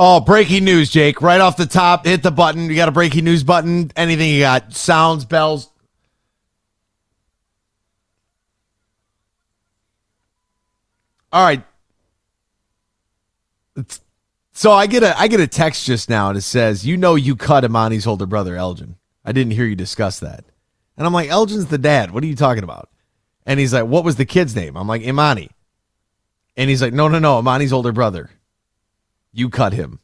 Oh, breaking news, Jake. Right off the top, hit the button. You got a breaking news button. Anything you got? Sounds, bells. All right. So I get a I get a text just now and it says, "You know you cut Emoni's older brother Elgin." I didn't hear you discuss that. And I'm like, "Elgin's the dad. What are you talking about?" And he's like, "What was the kid's name?" I'm like, "Emoni." And he's like, "No, no, no, Emoni's older brother. You cut him."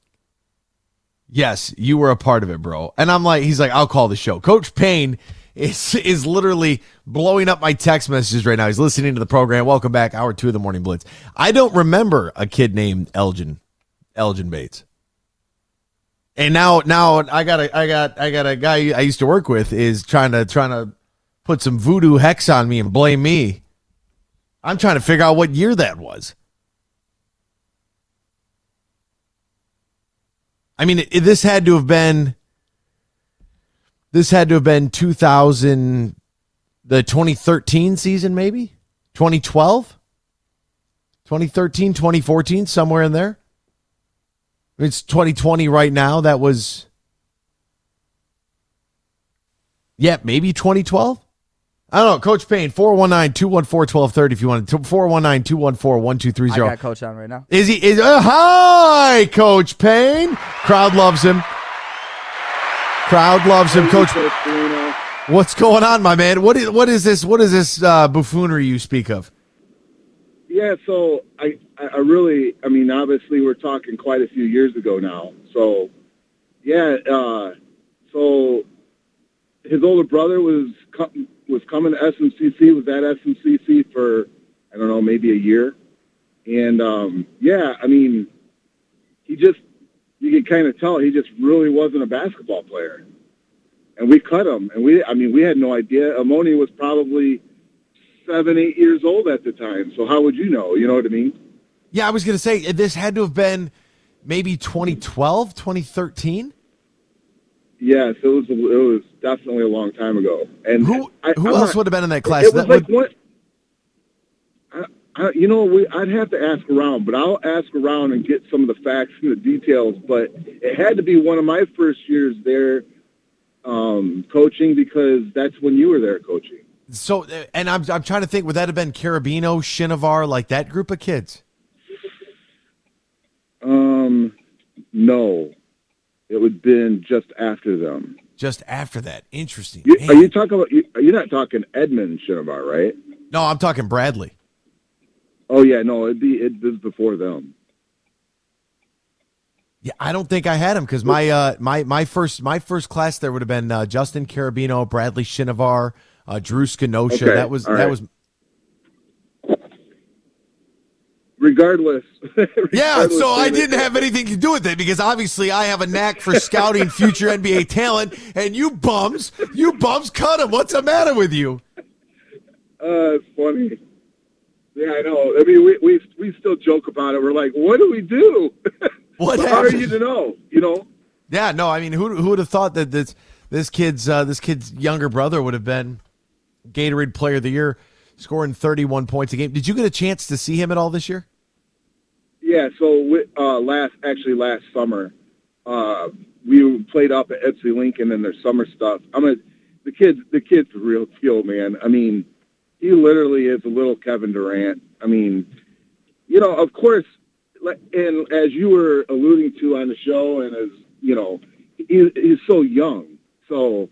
Yes, you were a part of it, bro. And I'm like, he's like, "I'll call the show." Coach Payne is is literally blowing up my text messages right now. He's listening to the program. Welcome back, hour two of the morning blitz. I don't remember a kid named Elgin Elgin Bates. And now, now I got a, I got, I got a guy I used to work with is trying to, trying to put some voodoo hex on me and blame me. I'm trying to figure out what year that was. I mean, it, this had to have been, this had to have been 2000, the 2013 season, maybe 2012, 2013, 2014, somewhere in there. It's 2020 right now. That was, yeah, maybe 2012. I don't know. Coach Payne, 419 214 1230 if you want to. 419 214 1230. I got Coach on right now. Is he? Is, uh, hi, Coach Payne. Crowd loves him. Crowd loves him. Coach. What's going on, my man? What is, what is this? What is this uh, buffoonery you speak of? Yeah, so I, I really, I mean, obviously we're talking quite a few years ago now. So, yeah, uh, so his older brother was was coming to SMCC, was at SMCC for I don't know, maybe a year, and um, yeah, I mean, he just you can kind of tell he just really wasn't a basketball player, and we cut him, and we, I mean, we had no idea. Emoni was probably seven, eight years old at the time. So how would you know? You know what I mean? Yeah, I was going to say this had to have been maybe 2012, 2013. Yes, it was. It was definitely a long time ago. And who I, who I'm else not, would have been in that class? It was that like would... what? I, I, you know, we, I'd have to ask around, but I'll ask around and get some of the facts and the details. But it had to be one of my first years there um, coaching because that's when you were there coaching. So, and I'm I'm trying to think. Would that have been Carabino, Shinovar, like that group of kids? Um, no, it would have been just after them. Just after that, interesting. You, are you talking about? You, you're not talking Edmund Shinovar, right? No, I'm talking Bradley. Oh yeah, no, it'd be it was before them. Yeah, I don't think I had him because my uh my my first my first class there would have been uh, Justin Carabino, Bradley Shinovar uh, Drew Skenosha. Okay. That was All that was. Regardless. Regardless. Yeah, so I didn't have anything to do with it because obviously I have a knack for scouting future NBA talent, and you bums, you bums cut him. What's the matter with you? Uh, it's funny. Yeah, I know. I mean, we we we still joke about it. We're like, what do we do? What How are you to know? You know? Yeah, no. I mean, who who would have thought that this this kid's uh, this kid's younger brother would have been Gatorade Player of the Year, scoring 31 points a game. Did you get a chance to see him at all this year? Yeah, so uh, last actually last summer, uh, we played up at Edsel Lincoln and their summer stuff. I'm a the kid's the kid's a real deal, man. I mean, he literally is a little Kevin Durant. I mean, you know, of course, and as you were alluding to on the show, and as you know, he, he's so young. So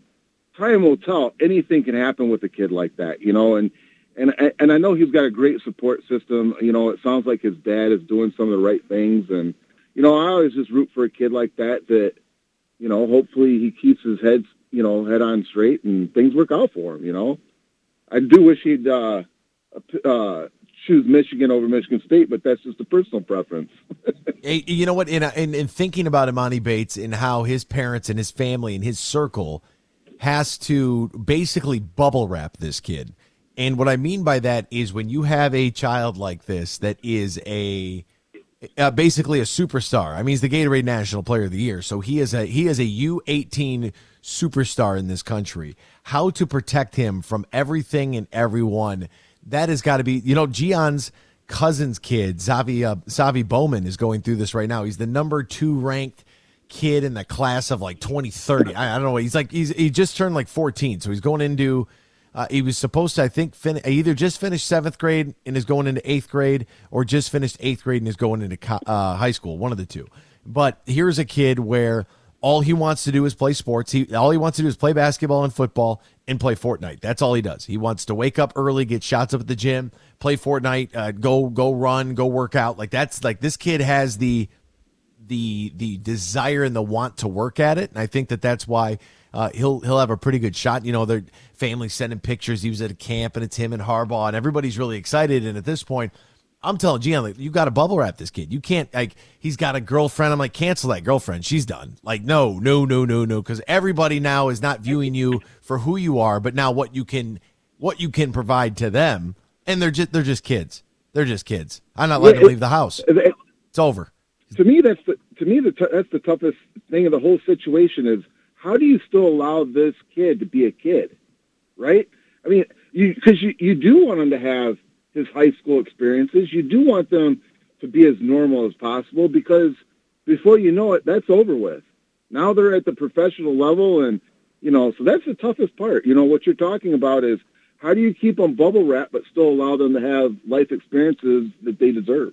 time will tell. Anything can happen with a kid like that, you know. And and and I know he's got a great support system. You know, it sounds like his dad is doing some of the right things, and you know, I always just root for a kid like that. That you know, hopefully he keeps his head you know head on straight and things work out for him. You know, I do wish he'd uh, uh, choose Michigan over Michigan State, but that's just a personal preference. Hey, you know what? In, in in thinking about Emoni Bates and how his parents and his family and his circle has to basically bubble wrap this kid. And what I mean by that is when you have a child like this that is a uh, basically a superstar. I mean, he's the Gatorade National Player of the Year, so he is a he is a U eighteen superstar in this country. How to protect him from everything and everyone? That has got to be. You know, Gion's cousin's kid, Zavi uh, Zavi Bowman, is going through this right now. He's the number two ranked kid in the class of like 2030. I, I don't know. He's like he's he just turned like 14, so he's going into. Uh, he was supposed to, I think, fin- either just finished seventh grade and is going into eighth grade, or just finished eighth grade and is going into co- uh, high school. One of the two. But here's a kid where all he wants to do is play sports. He all he wants to do is play basketball and football and play Fortnite. That's all he does. He wants to wake up early, get shots up at the gym, play Fortnite, uh, go go run, go work out. Like that's like this kid has the the the desire and the want to work at it, and I think that that's why uh, he'll he'll have a pretty good shot. You know, their family sending pictures. He was at a camp, and it's him and Harbaugh, and everybody's really excited. And at this point, I'm telling Gian, like, you got to bubble wrap this kid. You can't like he's got a girlfriend. I'm like, cancel that girlfriend. She's done. Like, no, no, no, no, no, because everybody now is not viewing you for who you are, but now what you can what you can provide to them, and they're just they're just kids. They're just kids. I'm not letting them leave the house. It- It's over. to me, that's the to me the t- that's the toughest thing of the whole situation is how do you still allow this kid to be a kid, right? I mean, you because you you do want him to have his high school experiences. You do want them to be as normal as possible because before you know it, that's over with. Now they're at the professional level, and you know, so that's the toughest part. You know, what you're talking about is how do you keep them bubble wrap but still allow them to have life experiences that they deserve.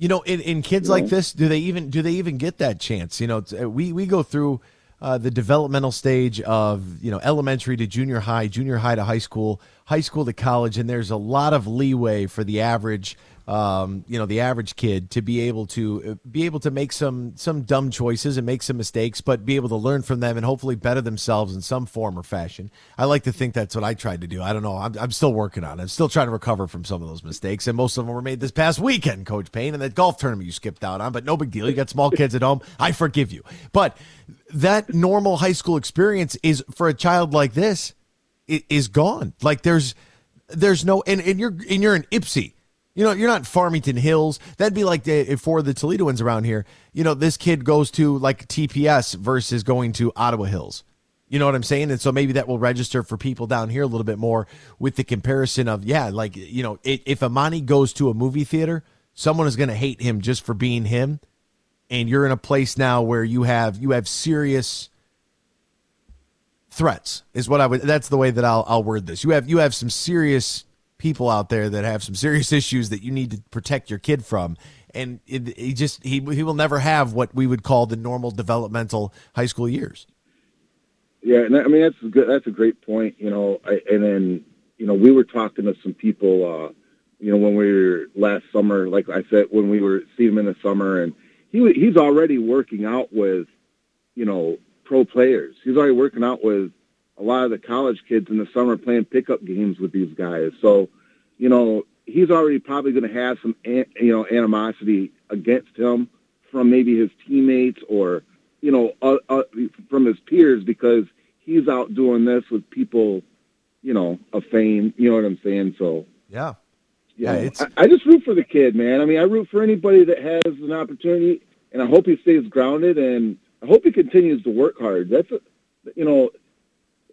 You know, in, in kids You like this, do they even do they even get that chance? You know, uh, we we go through uh, the developmental stage of you know elementary to junior high, junior high to high school, high school to college, and there's a lot of leeway for the average. Um, you know, the average kid to be able to uh, be able to make some some dumb choices and make some mistakes, but be able to learn from them and hopefully better themselves in some form or fashion. I like to think that's what I tried to do. I don't know. I'm, I'm still working on it. I'm still trying to recover from some of those mistakes, and most of them were made this past weekend, Coach Payne, and that golf tournament you skipped out on. But no big deal. You got small kids at home. I forgive you. But that normal high school experience is for a child like this is gone. Like there's there's no and, and you're and you're an Ypsi. You know, you're not Farmington Hills. That'd be like the, for the Toledoans around here. You know, this kid goes to like TPS versus going to Ottawa Hills. You know what I'm saying? And so maybe that will register for people down here a little bit more with the comparison of, yeah, like, you know, i if Emoni goes to a movie theater, someone is going to hate him just for being him. And you're in a place now where you have, you have serious threats is what I would, that's the way that I'll, I'll word this. You have, you have some serious people out there that have some serious issues that you need to protect your kid from. And it, he just, he, he will never have what we would call the normal developmental high school years. Yeah, and I mean that's a good. That's a great point. You know, I, and then you know we were talking to some people. uh You know, when we were last summer, like I said, when we were seeing him in the summer, and he he's already working out with, you know, pro players. He's already working out with a lot of the college kids in the summer playing pickup games with these guys. So, you know, he's already probably going to have some, an- you know, animosity against him from maybe his teammates or you know, uh, uh, from his peers because he's out doing this with people, you know, of fame. You know what I'm saying? So, Yeah. Yeah, it's- I, I just root for the kid, man. I mean, I root for anybody that has an opportunity, and I hope he stays grounded, and I hope he continues to work hard. That's, a, you know,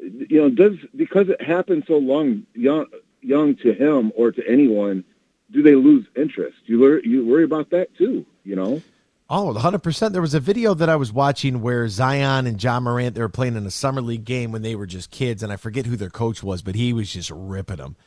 you know, does because it happened so long, young, young to him or to anyone, do they lose interest? You lear, you worry about that too, you know. Oh, 100%. There was a video that I was watching where Zion and Ja Morant, they were playing in a summer league game when they were just kids, and I forget who their coach was, but he was just ripping them.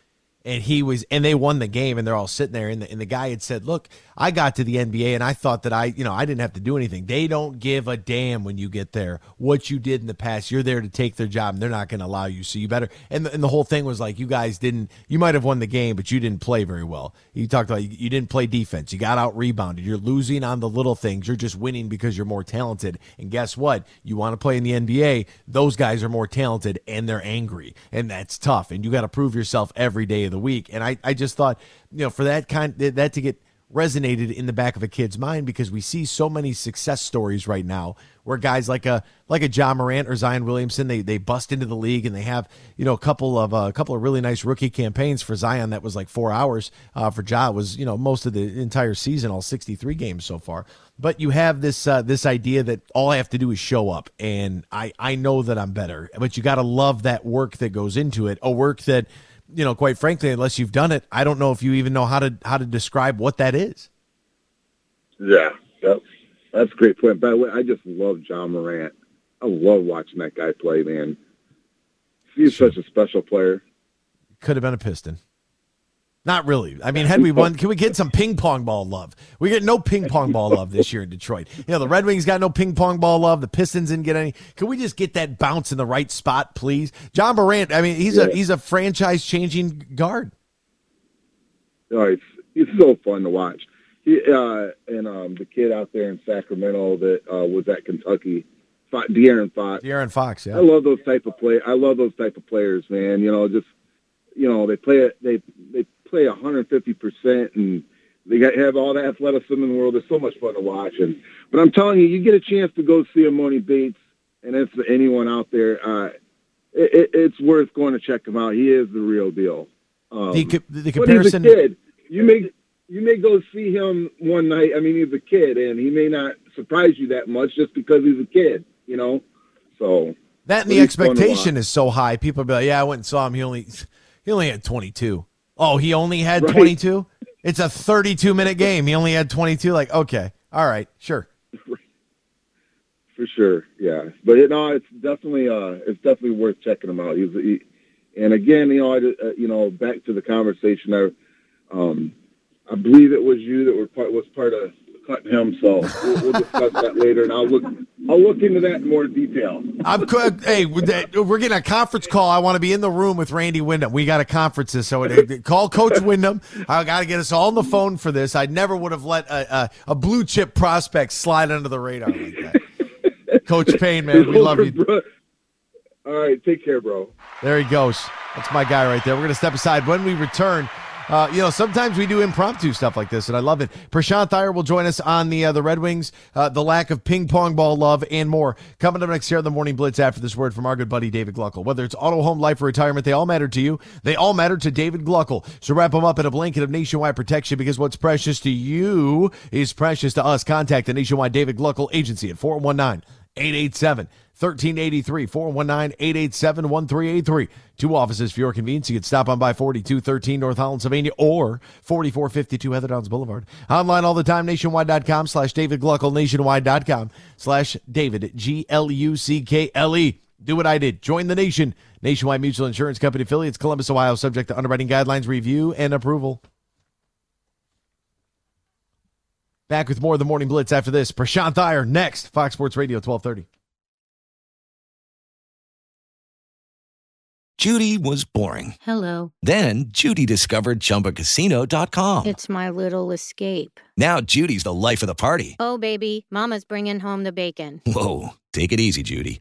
And he was, and they won the game, and they're all sitting there. And the, and the guy had said, Look, I got to the NBA, and I thought that I, you know, I didn't have to do anything. They don't give a damn when you get there what you did in the past. You're there to take their job, and they're not going to allow you. So you better. And the, and the whole thing was like, you guys didn't, you might have won the game, but you didn't play very well. You talked about you, you didn't play defense. You got out rebounded. You're losing on the little things. You're just winning because you're more talented. And guess what? You want to play in the NBA. Those guys are more talented and they're angry. And that's tough. And you got to prove yourself every day of the week. And I, I just thought, you know, for that kind that to get resonated in the back of a kid's mind because we see so many success stories right now where guys like a like a Ja Morant or Zion Williamson they they bust into the league and they have you know a couple of uh, a couple of really nice rookie campaigns for Zion that was like four hours uh, for Ja was you know most of the entire season all 63 games so far but you have this uh, this idea that all I have to do is show up and I I know that I'm better but you got to love that work that goes into it a work that you know, quite frankly, unless you've done it, I don't know if you even know how to how to describe what that is. Yeah, that's that's a great point. By the way, I just love Ja Morant. I love watching that guy play, man. He's sure. such a special player. Could have been a Piston. Not really. I mean, had we won, can we get some ping pong ball love? We get no ping pong ball love this year in Detroit. You know, the Red Wings got no ping pong ball love. The Pistons didn't get any. Can we just get that bounce in the right spot, please? Ja Morant. I mean, he's yeah. a he's a franchise changing guard. Oh, he's he's so fun to watch. He uh, and um, the kid out there in Sacramento that uh, was at Kentucky, De'Aaron Fox. De'Aaron Fox. Yeah, I love those type of play. I love those type of players, man. You know, just you know, they play it. They they play 150 percent, and they got, have all the athleticism in the world. It's so much fun to watch. And but I'm telling you, you get a chance to go see Emoni Bates, and it's anyone out there. Uh, it, it, it's worth going to check him out. He is the real deal. Um, the, the comparison. But he's a kid. You may you may go see him one night. I mean, he's a kid, and he may not surprise you that much just because he's a kid. You know, so that and the expectation is so high. People be like, "Yeah, I went and saw him. He only he only had 22." Oh, he only had right. 22? It's a 32 minute game. He only had 22. Like, okay. All right. Sure. For sure. Yeah. But you know, it's definitely, uh, it's definitely worth checking him out. He's, he, and again, you know, I, uh, you know, back to the conversation, I, um, I believe it was you that were part, was part of cutting him. So we'll, we'll discuss that later, and I'll look I'll look into that in more detail. I'm good. hey, we're getting a conference call. I want to be in the room with Randy Wyndham. We got a conference, so uh, call Coach Wyndham. I got to get us all on the phone for this. I never would have let a, a, a blue chip prospect slide under the radar like that. Coach Payne, man, we love you. All right, take care, bro. There he goes. That's my guy right there. We're going to step aside when we return. Uh, you know, sometimes we do impromptu stuff like this, and I love it. Prashanth Iyer will join us on the uh, the Red Wings, uh, the lack of ping pong ball love, and more. Coming up next here on the Morning Blitz after this word from our good buddy David Gluckle. Whether it's auto, home, life, or retirement, they all matter to you. They all matter to David Gluckle. So wrap them up in a blanket of nationwide protection because what's precious to you is precious to us. Contact the Nationwide David Gluckle Agency at 419 887 1383 419 887 1383. Two offices for your convenience. You can stop on by 4213 North Holland, Sylvania or 4452 Heather Downs Boulevard. Online all the time, nationwide.com slash David Gluckle, nationwide.com slash David, G L U C K L E. Do what I did. Join the nation. Nationwide Mutual Insurance Company affiliates, Columbus, Ohio, subject to underwriting guidelines, review, and approval. Back with more of the Morning Blitz after this. Prashanth Iyer next, Fox Sports Radio, 1230. Judy was boring. Hello. Then Judy discovered ChumbaCasino.com. It's my little escape. Now Judy's the life of the party. Oh, baby, mama's bringing home the bacon. Whoa, take it easy, Judy.